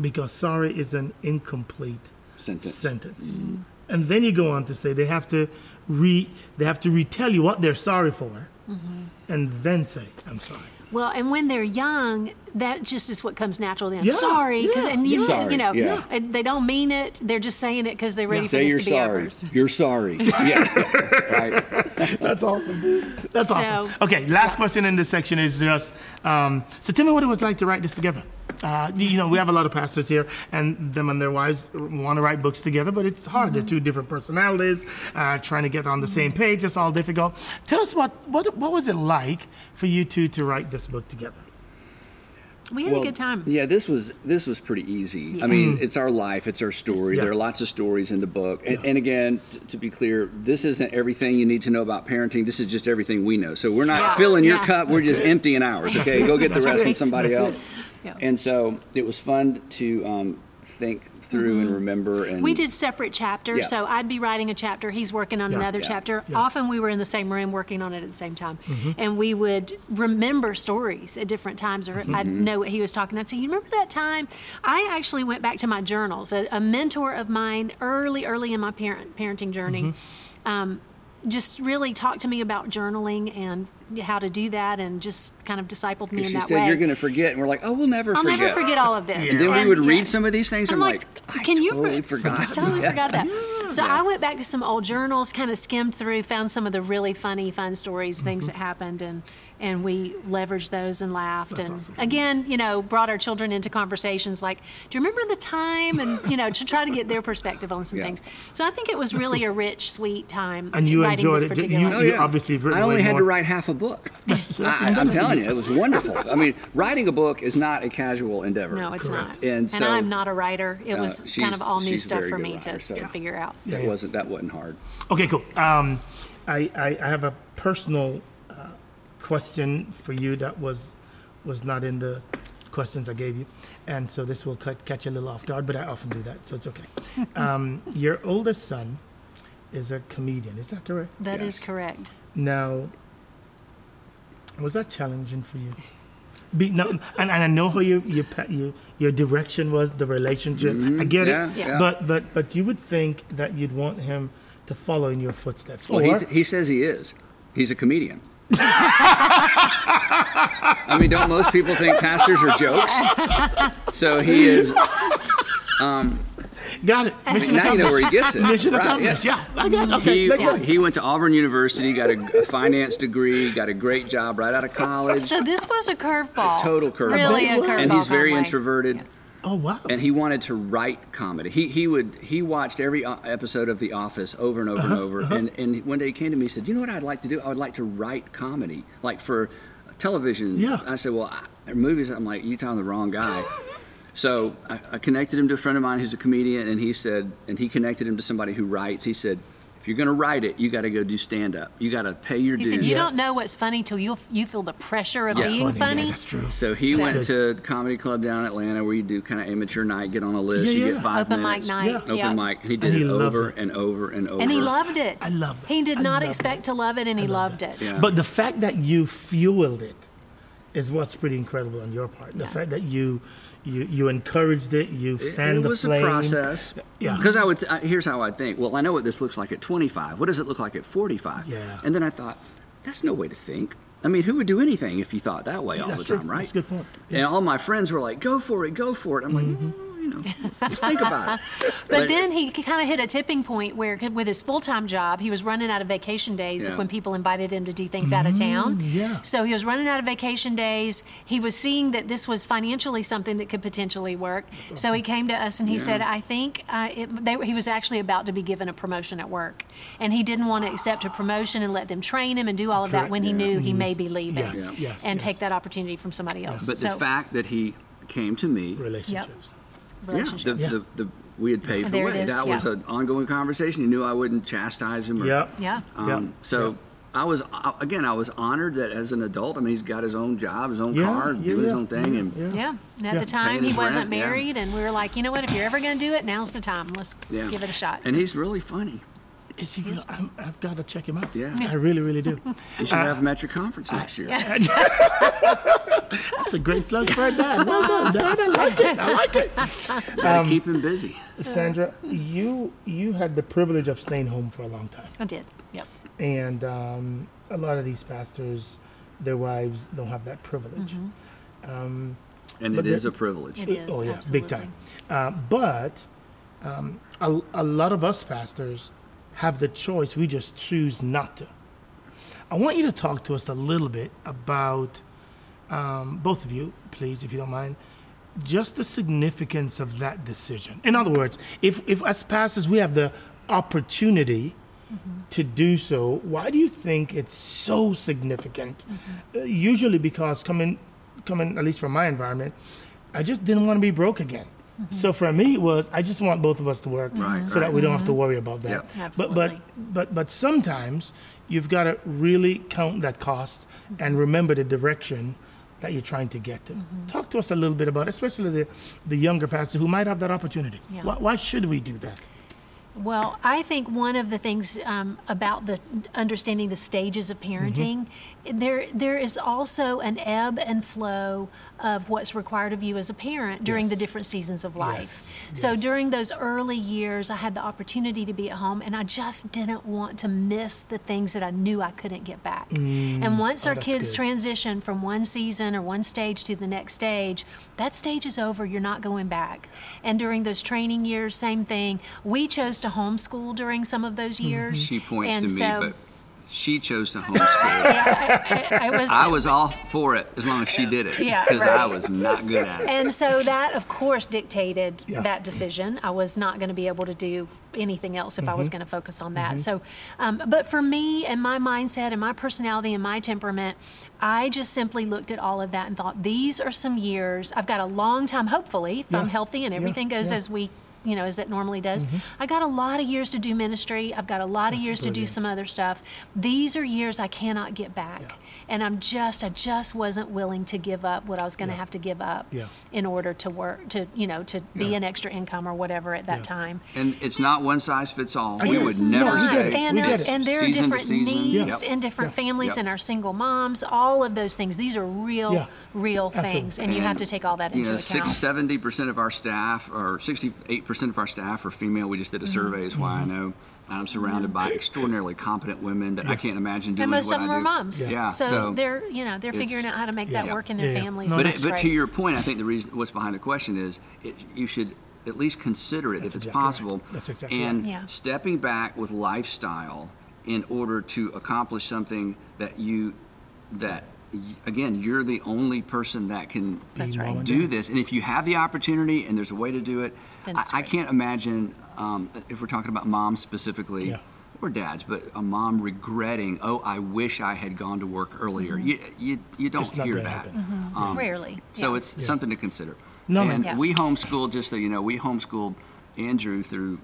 because sorry is an incomplete
Sentence.
sentence. Mm-hmm. And then you go on to say they have to re they have to retell you what they're sorry for, mm-hmm. and then say I'm sorry.
Well, and when they're young, that just is what comes natural to them.
Yeah,
sorry, because
yeah,
and you,
sorry,
you know
yeah.
Uh, they don't mean it. They're just saying it because they're ready for
Say
this
you're
to be
sorry.
over.
You're sorry. Yeah. right.
That's awesome, dude. That's
So-
awesome. Okay, last question in this section is just um, so tell me what it was like to write this together. Uh, you know, we have a lot of pastors here, and them and their wives want to write books together, but it's hard. They're two different personalities, uh, trying to get on the same page. It's all difficult. Tell us what what what was it like for you two to write this book together?
We had a good time.
Yeah, this was this was pretty easy. I mean, it's our life, it's our story.
Yeah.
There are lots of stories in the book, and, and again, t- to be clear, this isn't everything you need to know about parenting. This is just everything we know. So we're not
Yeah.
filling your
Yeah.
cup. We're just emptying ours. Okay, go get the rest
it.
from somebody
That's
else.
Yeah.
And so it was fun to um, think through and remember. And
Mm-hmm. We did separate chapters,
Yeah.
so I'd be writing a chapter, he's working on
Yeah.
another
Yeah.
chapter.
Yeah.
Often we were in the same room working on it at the same time.
Mm-hmm.
And we would remember stories at different times, or I'd
Mm-hmm.
know what he was talking. I'd say, You remember that time? I actually went back to my journals. A, a mentor of mine, early, early in my parent, parenting journey,
Mm-hmm.
um, just really talked to me about journaling and how to do that and just kind of discipled me in
she
that
said,
way.
"You're going to forget," and we're like, "Oh, we'll never
I'll
forget."
never forget all of this.
And then we
And,
would
yeah.
read some of these things. I'm,
I'm
like,
like,
I
can you
totally
re-
forgot.
I totally
Yeah.
forgot that. So I went back to some old journals, kind of skimmed through, found some of the really funny, fun stories, things mm-hmm. that happened, and and we leveraged those and laughed. and again, you know, brought our children into conversations like, "Do you remember the time?" And you know, to try to get their perspective on some
Yeah.
things. So I think it was really a rich, sweet time.
And you
writing
enjoyed
this
it. You-
particular.
Oh,
You
yeah.
obviously written
I only had
more.
to write half a book.
That's- that's
I, am telling you, it was wonderful. I mean, writing a book is not a casual endeavor.
no, it's
Correct.
not.
And so-
I'm not a writer. It
Uh,
was kind of all new stuff for me
writer,
to,
so-
to figure out.
That
yeah.
wasn't that wasn't hard.
Okay, cool. Um, I, I, I have a personal uh, question for you that was was not in the questions I gave you, and so this will cut, catch you a little off guard, but I often do that, so it's okay. Um, your oldest son is a comedian, is that correct?
That is
Yes.
correct.
Now, was that challenging for you? Be, no, and, and I know how you, you, pa- you your direction was the relationship. I mm-hmm. get
yeah,
it,
yeah.
but but but you would think that you'd want him to follow in your footsteps.
Oh, well,
or,
he, he says he is. He's a comedian. I mean, don't most people think pastors are jokes? So he is.
Um, got it. Mission
Now you know where he gets it.
Mission
Right,
accomplished.
yeah.
Yeah, I got it. Okay,
He,
makes
he went to Auburn University, got a, a finance degree, got a great job right out of college.
So this was a curveball.
Total curveball.
Really a
And
curveball.
and he's very
Conway.
introverted.
Oh wow.
and he wanted to write comedy. He he would he watched every episode of The Office over and over
Uh-huh,
and over. And and one day he came to me and said, "You know what I'd like to do? I would like to write comedy, like for television."
Yeah.
I said, "Well, I, movies." I'm like, "You are telling the wrong guy." so I, I connected him to a friend of mine who's a comedian, and he said, and he connected him to somebody who writes. He said. If you're going to write it, you got to go do stand up. You got to pay your
He
dues.
said, "You don't know what's funny till you you feel the pressure of
Yeah.
being
Funny,
funny."
Yeah, that's true.
So he
So-
went to the comedy club down in Atlanta where you do kind of amateur night, get on a list,
Yeah,
you
yeah.
get five
Open mic
minutes.
night.
Yeah.
Open
yeah.
mic. And he did
And he
it over
it.
and over and over.
And he loved it.
I love it.
He did
I
not
love
expect to love it, and he loved it.
Yeah.
But the fact that you fueled it is what's pretty incredible on your part. The
Yeah.
fact that you you you encouraged it, you
It,
fanned
it
the
was
flame.
a process.
Yeah.
Because I would. Th- I- here's how I think. Well, I know what this looks like at 25. What does it look like at 45?
Yeah.
And then I thought, that's no way to think. I mean, who would do anything if you thought that way all
That's
the
true.
time, right?
That's a good point. Yeah.
And all my friends were like, "Go for it, go for it." I'm like,
Mm-hmm.
"Mm, you know, let's, let's think about it.
But then he kind of hit a tipping point where, with his full time job, he was running out of vacation days
Yeah.
when people invited him to do things out of town.
Mm, yeah.
So he was running out of vacation days. He was seeing that this was financially something that could potentially work. So he came to us and he said, I think uh, it, they, he was actually about to be given a promotion at work. And he didn't want to accept a promotion and let them train him and do all of that
Correct.
when he knew he may be leaving
Yes, yes,
and
yes.
take that opportunity from somebody else.
But
so,
the fact that he came to me,
relationships.
Relationship.
yeah, the,
Yeah.
the, the we had paid for
There it
way.
is,
That was
yeah.
an ongoing conversation. He knew I wouldn't chastise him. Or,
Yeah.
yeah.
Um,
Yeah.
So I was uh, again, I was honored that as an adult. I mean, he's got his own job, his own
Yeah,
car,
yeah,
doing his
yeah,
own thing,
yeah,
and
yeah.
Yeah, and at
Yeah.
the time he
his
wasn't
rent, yeah.
married, and we were like, you know what? If you're ever going to do it, now's the time. Let's
yeah.
give it a shot.
And he's really funny.
Is he? Real? I'm, I've got to check him out.
Yeah.
I really, really do.
You should have him at your conference next year.
That's a great plug for dad. Well done, dad. I like it. I like it.
Gotta
Um,
keep him busy.
Sandra, you you had the privilege of staying home for a long time,
I did. Yep.
and um, a lot of these pastors, their wives don't have that privilege.
And it is a privilege.
It is.
oh yeah,
absolutely.
big time. Uh, but um, a, a lot of us pastors have the choice. We just choose not to. I want you to talk to us a little bit about um, both of you, please, if you don't mind. just the significance of that decision. In other words, if, if as pastors we have the opportunity to do so, why do you think it's so significant? Uh, usually because coming, coming at least from my environment, I just didn't want to be broke again. Mm-hmm. So for me, it was I just want both of us to work,
Right,
so that we don't have to mm-hmm. worry about that.
Yep.
But but but but sometimes you've got to really count that cost mm-hmm. and remember the direction that you're trying to get to. Talk to us a little bit about, especially the the younger pastor who might have that opportunity.
Yeah.
Why, why should we do that?
Well, I think one of the things um, about the understanding the stages of parenting, there there is also an ebb and flow of what's required of you as a parent during the different seasons of life.
Yes,
So
yes.
during those early years, I had the opportunity to be at home, and I just didn't want to miss the things that I knew I couldn't get back. and once
oh,
our kids
good.
transition from one season or one stage to the next stage, that stage is over. You're not going back. And during those training years, same thing. We chose to homeschool during some of those years.
She points
and
to me, but she chose to homeschool.
yeah, I, I, I was.
I was all for it as long as she did it.
Yeah,
Because I was not good at it.
And so that, of course, dictated
Yeah.
that decision. I was not going to be able to do anything else if I
Mm-hmm.
was going to focus on that. So, um, but for me and my mindset and my personality and my temperament, I just simply looked at all of that and thought, these are some years. I've got a long time, hopefully, if I'm healthy and
Yeah.
everything goes
Yeah.
as we you know, as it normally does. I got a lot of years to do ministry. I've got a lot of
That's
years to do some other stuff. These are years I cannot get back. And I'm just, I just wasn't willing to give up what I was going to have to give up
Yeah.
in order to work, to, you know, to be
Yeah.
an extra income or whatever at that
Yeah.
time.
And it's not one size fits all.
I
We would never
we
not.
say
it.
and,
We
uh, and there are different needs
Yeah.
in different
Yeah.
families
Yep.
and our single moms, all of those things. These are real,
Yeah.
real
Absolutely.
things. And you have to take all that
you
into
know,
account.
six, 70% of our staff, or 68% of our staff are female. We just did a mm-hmm. survey, is why I mm-hmm. know. I'm surrounded by extraordinarily competent women that I can't imagine doing
and most
what
of them
I
are
do.
moms.
Yeah.
So, they're, you know, they're
it's-
figuring out how to make that
Yeah.
work in their
Yeah, yeah.
families.
No,
and
But,
that's
it, but to
great.
your point, I think the reason what's behind the question is it, you should at least consider it
That's
if it's
exactly right.
possible.
That's exactly
and
right. Yeah.
stepping back with lifestyle in order to accomplish something that you that y- again you're the only person that can
That's right.
do this. And if you have the opportunity and there's a way to do it, I,
it's
I can't imagine um, if we're talking about moms specifically.
Yeah.
Or dads, but a mom regretting, oh, I wish I had gone to work earlier. You, you, you don't hear
gonna
that. Um,
Rarely.
so
yeah.
it's something to consider.
No,
and
Yeah.
we homeschooled, just so you know, we homeschooled Andrew through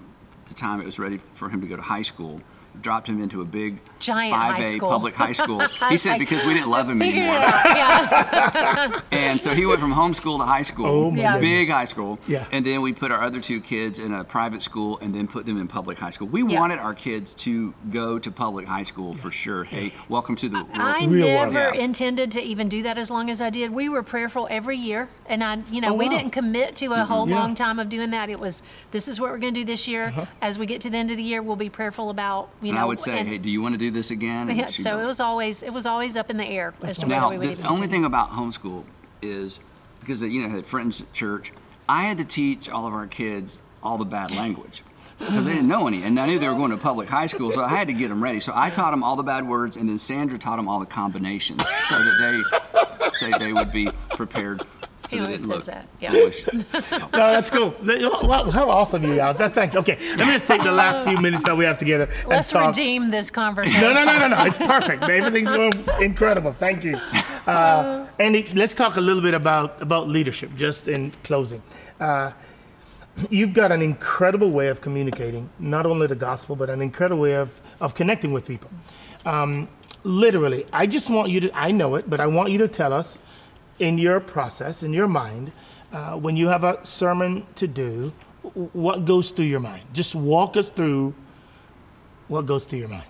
the time it was ready for him to go to high school. Dropped him into a big
Giant
5A
school.
public high school. He said because we didn't love him anymore.
Yeah.
And so he went from homeschool to high school,
Oh, my
Yeah.
big high school.
Yeah.
And then we put our other two kids in a private school and then put them in public high school. We
Yeah.
wanted our kids to go to public high school for sure. Hey, welcome to the world.
I
Real world.
never
Yeah.
intended to even do that as long as I did. We were prayerful every year, and I, you know,
Oh,
we
wow.
didn't commit to a whole
Yeah.
long time of doing that. It was, this is what we're going to do this year.
Uh-huh.
As we get to the end of the year, we'll be prayerful about, you
and
know.
I would say,
and-
hey, do you want to do this again? And
yeah, so
go,
it was always, it was always up in the air as to
Now,
whether we would
do
it.
the only
continue.
thing about homeschool is because you know, had friends at church, I had to teach all of our kids all the bad language because they didn't know any, and I knew they were going to public high school, so I had to get them ready. So I taught them all the bad words, and then Sandra taught them all the combinations so that they they, they would be prepared.
He always says that, yeah.
No, that's cool. How awesome you guys. Thank you. Okay, let me just take the last few minutes that we have together. and
Let's
talk.
redeem this conversation.
No, no, no, no, no. It's perfect. Everything's going incredible. Thank you. Uh, Andy, let's talk a little bit about, about leadership, just in closing. Uh, you've got an incredible way of communicating, not only the gospel, but an incredible way of, of connecting with people. Um, literally, I just want you to, I know it, but I want you to tell us in your process, in your mind, uh, when you have a sermon to do, what goes through your mind? Just walk us through what goes through your mind.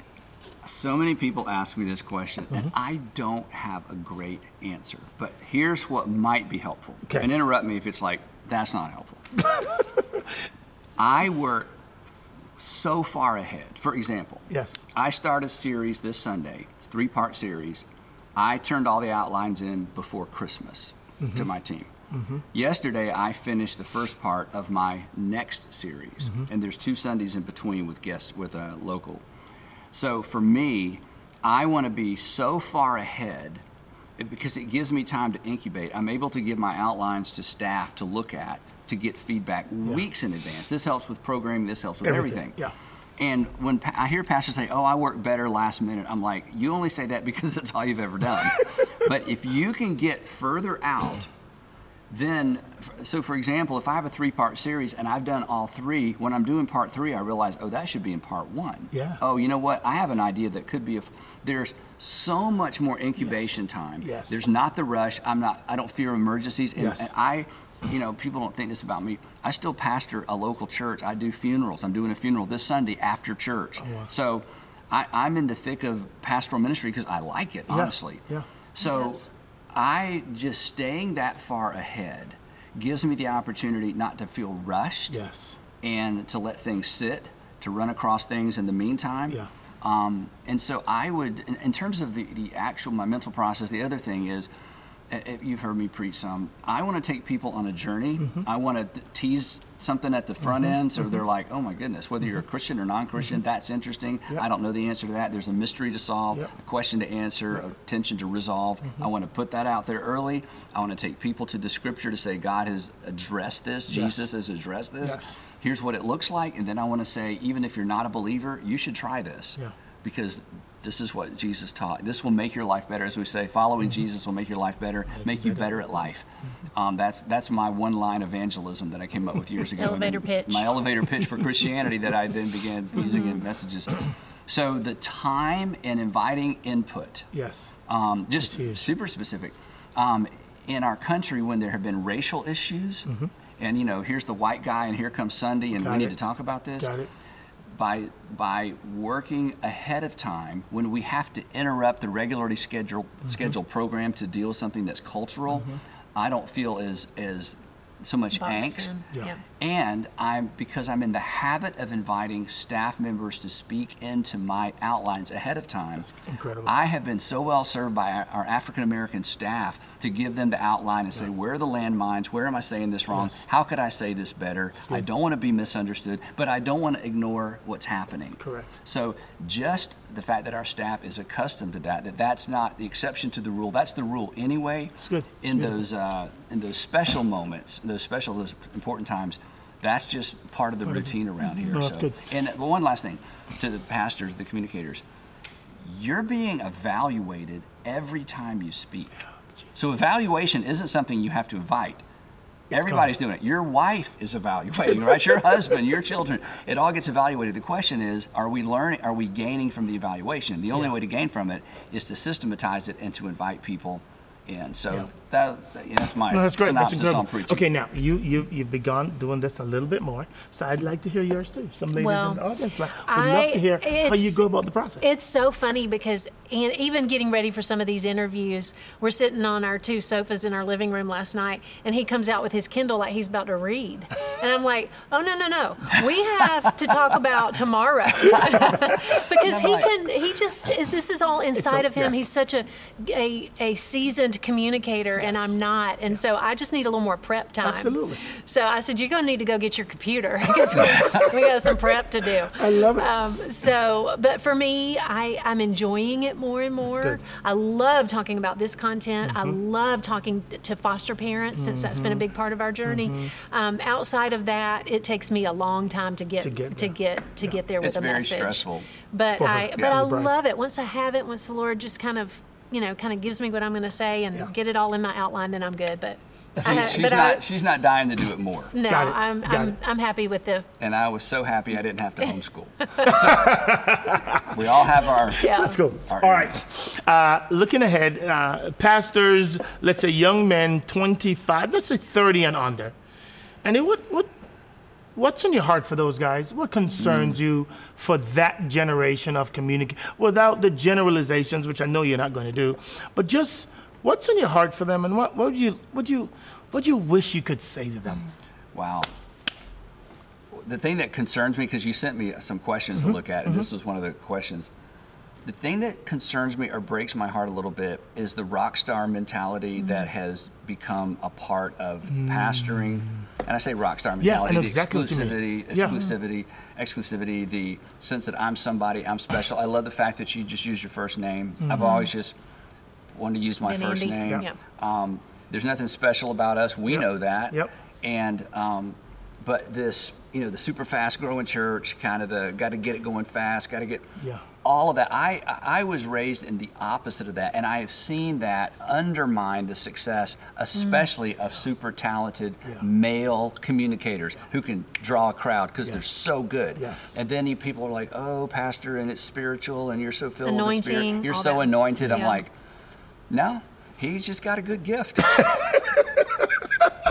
So many people ask me this question,
Mm-hmm.
and I don't have a great answer. But here's what might be helpful.
Okay.
And interrupt me if it's like, that's not helpful. I work so far ahead. For example,
Yes.
I start a series this Sunday. It's a three part series. I turned all the outlines in before Christmas to mm-hmm. my team. Mm-hmm. Yesterday, I finished the first part of my next series, mm-hmm. and there's two Sundays in between with guests with a local. So for me, I want to be so far ahead because it gives me time to incubate. I'm able to give my outlines to staff to look at to get feedback weeks in advance. This helps with programming. This helps with
Everything,
everything.
yeah.
And when pa- I hear pastors say, "Oh, I work better last minute," I'm like, "You only say that because that's all you've ever done." but if you can get further out, then so for example, if I have a three-part series and I've done all three, when I'm doing part three, I realize, oh, that should be in part one.
Yeah.
Oh, you know what? I have an idea that could be. A f- there's so much more incubation time.
Yes.
There's not the rush. I'm not. I don't fear emergencies. And,
Yes.
and I, you know, people don't think this about me. I still pastor a local church. I do funerals. I'm doing a funeral this Sunday after church.
Oh,
So, I, I'm in the thick of pastoral ministry because I like it. Honestly.
yeah.
So,
Yes.
I just staying that far ahead gives me the opportunity not to feel rushed
Yes.
and to let things sit, to run across things in the meantime.
Yeah.
Um, and so I would, in, in terms of the, the actual, my mental process, the other thing is, if you've heard me preach some, I want to take people on a journey.
Mm-hmm.
I want to tease something at the front end so they're like, oh my goodness, whether you're a Christian or non Christian, that's interesting.
Mm-hmm. Yep.
I don't know the answer to that. There's a mystery to solve,
Yep.
a question to answer, a tension to resolve.
Mm-hmm.
I want to put that out there early. I want to take people to the scripture to say, God has addressed this,
Yes.
Jesus has addressed this
Yes.
here's what it looks like and then i want to say even if you're not a believer you should try this
Yeah.
because this is what jesus taught this will make your life better as we say following
Mm-hmm.
jesus will make your life better make you better at life um, that's that's my one line evangelism that i came up with years ago
Elevator pitch.
my elevator pitch for christianity that i then began using in messages so the time and inviting input
Yes.
um, just super specific. Um, in our country, when there have been racial issues, and you know, here's the white guy, and here comes Sunday, and
Mm-hmm. Got
we need to talk about this.
Got it.
By by working ahead of time, when we have to interrupt the regularly scheduled
Mm-hmm.
scheduled program to deal with something that's cultural, I don't feel as as so much
Boxed
angst.
Yeah.
Yeah.
And I'm because I'm in the habit of inviting staff members to speak into my outlines ahead of time.
incredible.
I have been so well served by our, African American staff to give them the outline and say, where are the landmines? Where am I saying this wrong?
Yes.
How could I say this better? I don't want to be misunderstood, but I don't want to ignore what's happening.
Correct.
So just the fact that our staff is accustomed to that, that that's not the exception to the rule. That's the rule anyway.
It's good. It's
In those uh, in those special moments, those special, those important times, that's just part of the routine around here.
No,
so, and one last thing to the pastors, the communicators, you're being evaluated every time you speak. So evaluation isn't something you have to invite. Everybody's doing it. Your wife is evaluating, right? Your husband, your children. It all gets evaluated. The question is, are we learning, are we gaining from the evaluation? The only way to gain from it is to systematize it and to invite people in. So
Yeah.
That, that- that's my
No, that's great. That's
synopsis on
incredible.
preaching.
Okay, now you you've, you've begun doing this a little bit more, so I'd like to hear yours too. Some ladies
Well,
in the audience like, would love to hear how you go about the process.
It's so funny because and even getting ready for some of these interviews, we're sitting on our two sofas in our living room last night, and he comes out with his Kindle like he's about to read, and I'm like, oh no no no, we have to talk about tomorrow because he can he just this is all inside
a-
of him.
yes.
He's such a a, a seasoned communicator, and I'm not, and so I just need a little more prep time.
Absolutely.
So I said, you're going to need to go get your computer because we, we got some prep to do.
I love it.
Um, so, but for me, I, I'm enjoying it more and more.
good.
I love talking about this content. I
Mm-hmm.
love talking to foster parents since that's been a big part of our journey.
Mm-hmm.
Um, outside of that, it takes me a long time to get
To get
to
there.
get to get there with
It's
a
very
message.
stressful.
But
For her,
I
yeah.
but I
For the bride.
love it. Once I have it, once the Lord just kind of you know kind of gives me what I'm going to say and
Yeah.
get it all in my outline, then I'm good. But
She-
ha-
she's,
but
not,
I,
she's not dying to do it more.
no,
Got it.
I'm
Got
I'm,
it.
I'm happy with the
And I was so happy I didn't have to homeschool. So, we all have our.
yeah.
Let's go.
All
All
right.
right. Uh, looking ahead, uh, pastors, let's say young men, 25, let's say 30 and under. And it, what, what, what's in your heart for those guys? What concerns hmm. you for that generation of communicate without the generalizations, which I know you're not going to do, but just what's in your heart for them and what, what would you, what do you, what do you wish you could say to them? Hmm.
Wow. The thing that concerns me, because you sent me some questions to mm-hmm. look at, and mm-hmm. this was one of the questions. The thing that concerns me or breaks my heart a little bit is the rock star mentality that has become a part of pastoring. And I say rock star mentality,
know
the
exactly what you mean.
exclusivity,
Yeah.
exclusivity, exclusivity, the sense that I'm somebody, I'm special. I love the fact that you just use your first name. I've always just wanted to use my
And
first
Andy.
name.
Yep.
Um, there's nothing special about us. We know that.
Yep.
And um, but this, you know, the super fast growing church, kind of the got to get it going fast, got to get
Yeah.
all of that. I I was raised in the opposite of that, and I have seen that undermine the success, especially mm. of super talented
Yeah.
male communicators who can draw a crowd because they're so good.
Yes.
And then you, people are like, "Oh, pastor, and it's spiritual, and you're so filled with the Spirit. You're so
that.
anointed." I'm like, no, he's just got a good gift.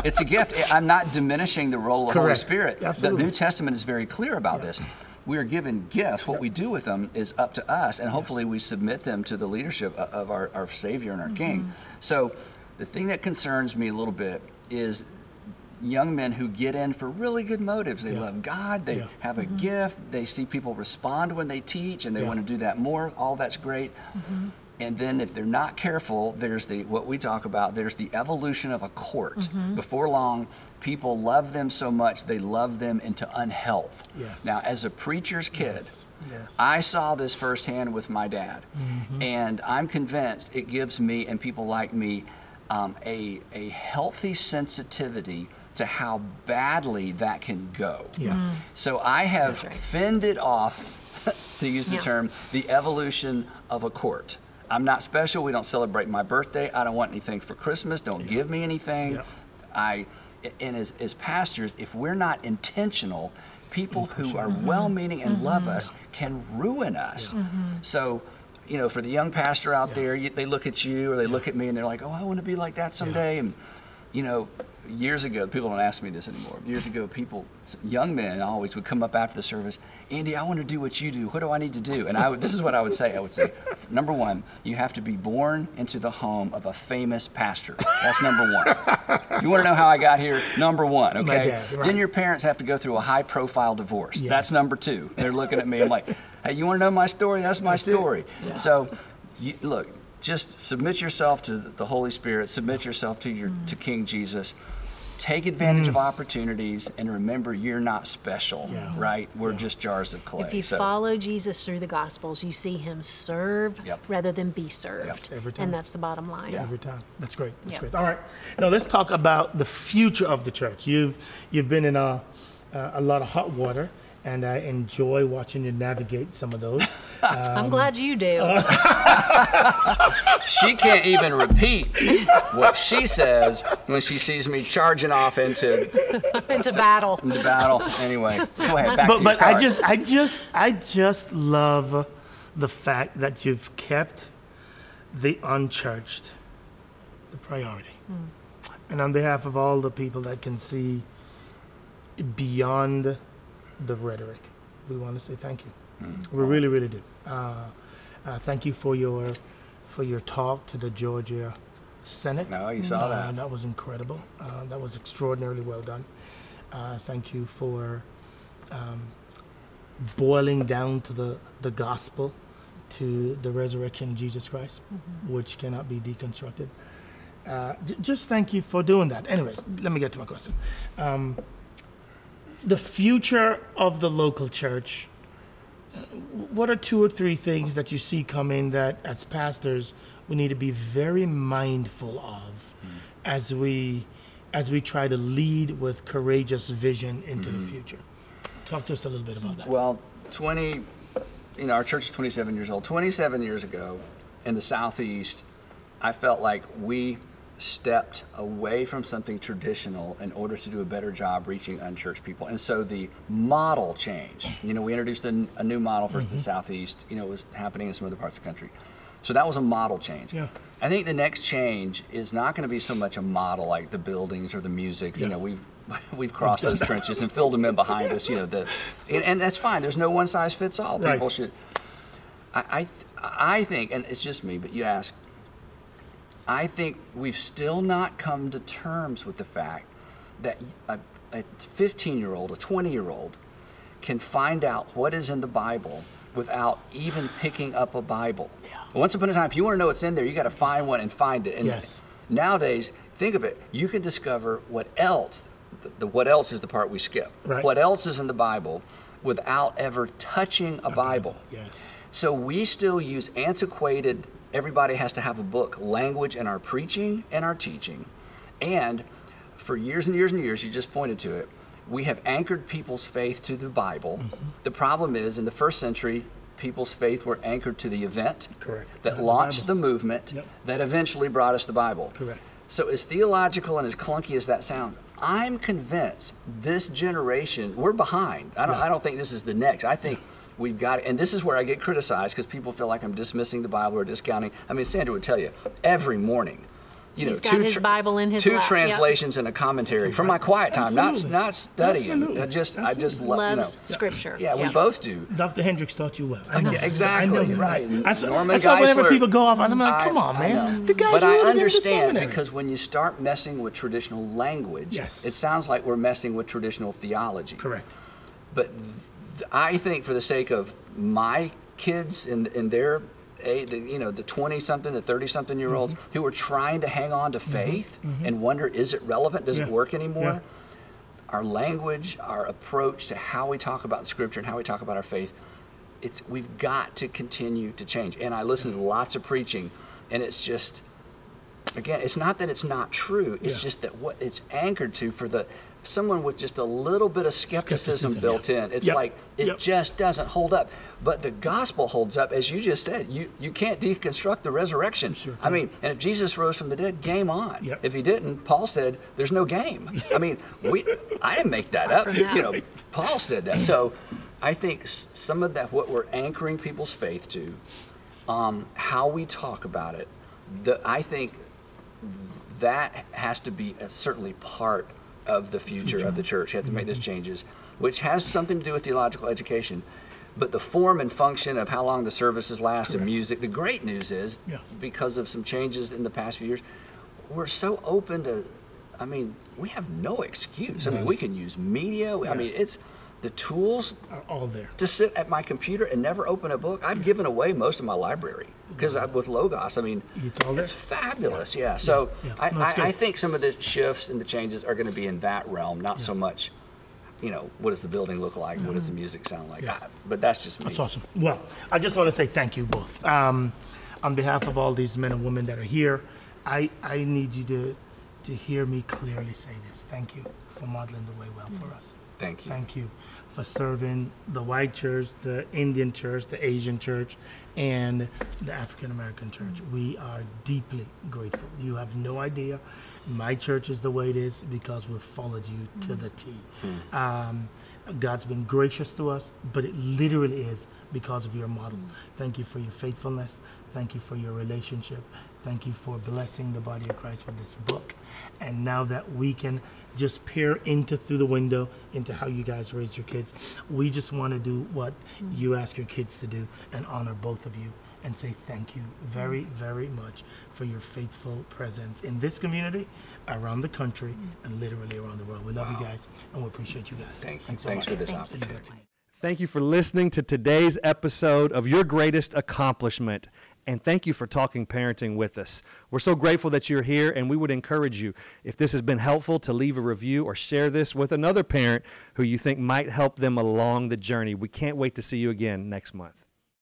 it's a gift. I'm not diminishing the role of the Holy Spirit.
Absolutely.
The New Testament is very clear about this. We are given gifts. What we do with them is up to us, and hopefully we submit them to the leadership of our, our Savior and our King. Mm-hmm. So, the thing that concerns me a little bit is young men who get in for really good motives. They
Yeah.
love God, they
Yeah.
have a mm-hmm. gift, they see people respond when they teach, and they
Yeah.
want to do that more. All that's great. Mm-hmm. And then if they're not careful, there's the what we talk about, there's the evolution of a court. Mm-hmm. Before long, people love them so much they love them into unhealth.
Yes.
Now, as a preacher's kid,
Yes. Yes.
I saw this firsthand with my dad, mm-hmm. and I'm convinced it gives me and people like me um, a, a healthy sensitivity to how badly that can go.
Yes. Mm.
So I have
right.
fended off, to use the
Yeah.
term, the evolution of a court. I'm not special. We don't celebrate my birthday. I don't want anything for Christmas. Don't give me anything.
Yeah.
I, and as, as pastors, if we're not intentional, people who are mm-hmm. well-meaning and love mm-hmm. us can ruin us. Mm-hmm. So, you know, for the young pastor out there, you, they look at you or they look at me and they're like, "Oh, I want to be like that someday." And you know, years ago, people don't ask me this anymore. Years ago, people, young men, always would come up after the service. Andy, I want to do what you do. What do I need to do? And I would, this is what I would say. I would say, number one, you have to be born into the home of a famous pastor. That's number one. If you want to know how I got here, number one, okay?
dad, right.
Then your parents have to go through a high-profile divorce.
Yes.
That's number two. They're looking at me. I'm like, hey, you want to know my story? That's my story. So, you, look, just submit yourself to the Holy Spirit. Submit yourself to your to King Jesus. Take advantage of opportunities and remember you're not special,
Mm. Yeah.
right? We're just jars of clay.
If you
So-
follow Jesus through the Gospels, you see him serve
Yep.
rather than be served.
Every time.
And that's the bottom line.
Every time. That's great. That's
Yeah.
great. All right. Now let's talk about the future of the church. You've you've been in a uh, a lot of hot water, and I enjoy watching you navigate some of those.
I'm um, glad you do.
Uh, she can't even repeat what she says when she sees me charging off into
into battle.
Into battle. Anyway, go ahead. Back to
but
you.
I just I just I just love the fact that you've kept the unchurched the priority. Hmm. And on behalf of all the people that can see beyond the rhetoric, we want to say thank you. We really, really do. Uh, uh, thank you for your for your talk to the Georgia Senate.
No, you saw
Uh,
that.
that was incredible. Uh, that was extraordinarily well done. Uh, thank you for um, boiling down to the, the gospel, to the resurrection of Jesus Christ, which cannot be deconstructed. Uh, j- just thank you for doing that. Anyways, let me get to my question. Um, the future of the local church. What are two or three things that you see coming that, as pastors, we need to be very mindful of hmm. as we as we try to lead with courageous vision into the hmm. future? Talk to us a little bit about that.
Well, 20, you know, our church is 27 years old. 27 years ago in the Southeast, I felt like we stepped away from something traditional in order to do a better job reaching unchurched people. And so the model changed. You know, we introduced a, a new model for the mm-hmm. Southeast. You know, it was happening in some other parts of the country. So that was a model change.
Yeah.
I think the next change is not going to be so much a model like the buildings or the music. You know, we've we've crossed those trenches and filled them in behind us. You know, the and, and that's fine. There's no one size fits all.
Right.
People should. I I, I think, and it's just me, but you ask. I think we've still not come to terms with the fact that a, a 15 year old, a 20 year old, can find out what is in the Bible without even picking up a Bible.
Yeah.
Once upon a time, if you want to know what's in there, you got to find one and find it. And
Yes.
Nowadays, think of it. You can discover what else. The, the what else is the part we skip.
Right.
What else is in the Bible without ever touching a Bible.
Yes.
So we still use antiquated everybody has to have a book, language in our preaching and our teaching. And for years and years and years, you just pointed to it, we have anchored people's faith to the Bible. Mm-hmm. The problem is, in the first century, people's faith were anchored to the event
Correct.
that launched the, the movement
yep.
that eventually brought us the Bible.
Correct.
So, as theological and as clunky as that sounds, I'm convinced this generation, we're behind. I don't, yeah. I don't think this is the next. I think. Yeah we've got, and this is where I get criticized because people feel like I'm dismissing the Bible or discounting. I mean, Sandra would tell you every morning you
He's know, got two his Bible in his
two
lap.
translations yep. and a commentary for my quiet time,
Absolutely.
not not studying.
Absolutely.
I just
Absolutely.
I just lo-
loves
you know,
Scripture.
Yeah, we both do.
Dr. Hendricks taught you well. I know.
Yeah, exactly.
I know
right.
I saw,
Norman
I saw
Geisler,
whenever people go off, I'm like, come
I,
on, man. The guys
but I understand because when you start messing with traditional language,
yes.
it sounds like we're messing with traditional theology.
Correct.
But th- I think, for the sake of my kids and, and their a, the, you know the 20 something the 30 something year olds mm-hmm. who are trying to hang on to mm-hmm. faith mm-hmm. and wonder is it relevant does
yeah.
it work anymore
yeah.
our language our approach to how we talk about scripture and how we talk about our faith it's we've got to continue to change and i listen yeah. to lots of preaching and it's just again it's not that it's not true it's just that what it's anchored to for the someone with just a little bit of skepticism, skepticism built
yeah.
in. It's
yep.
like it
yep.
just doesn't hold up. But the gospel holds up, as you just said. You you can't deconstruct the resurrection.
Sure
I mean, and if Jesus rose from the dead, game on.
Yep.
If he didn't, Paul said, "There's no game." I mean, we I didn't make that up. You know, Paul said that. So, I think some of that what we're anchoring people's faith to, um, how we talk about it, the I think that has to be a, certainly part of the future, future. of the church. You have to make those mm-hmm. changes, which has something to do with theological education. But the form and function of how long the services last Correct. and music, the great news is,
yeah.
because of some changes in the past few years, we're so open to, I mean, we have no excuse. I mean, we can use media. Yes. I mean, it's the tools
are all there
to sit at my computer and never open a book. I've given away most of my library because with Logos, I mean,
it's, all there.
it's fabulous. Yeah. yeah. So
yeah.
I,
no,
I, I, think some of the shifts and the changes are going to be in that realm, not so much. You know, what does the building look like? Mm-hmm. What does the mm-hmm. music sound like? I, but that's just me.
That's awesome. Well, I just want to say thank you both. Um, on behalf of all these men and women that are here, I, I need you to, to hear me clearly say this. Thank you for modeling the way well for us.
Thank you.
Thank you for serving the white church, the Indian church, the Asian church, and the African American church. We are deeply grateful. You have no idea. My church is the way it is because we've followed you to the T. Mm. Um, God's been gracious to us, but it literally is because of your model. Thank you for your faithfulness. Thank you for your relationship. Thank you for blessing the body of Christ with this book. And now that we can just peer into through the window into how you guys raise your kids, we just want to do what you ask your kids to do and honor both of you and say thank you very, very much for your faithful presence in this community, around the country, and literally around the world. We love wow. you guys and we appreciate you guys.
Thank you. Thanks, Thanks for this Thank opportunity.
Thank you for listening to today's episode of Your Greatest Accomplishment and thank you for talking parenting with us. We're so grateful that you're here, and we would encourage you, if this has been helpful, to leave a review or share this with another parent who you think might help them along the journey. We can't wait to see you again next month.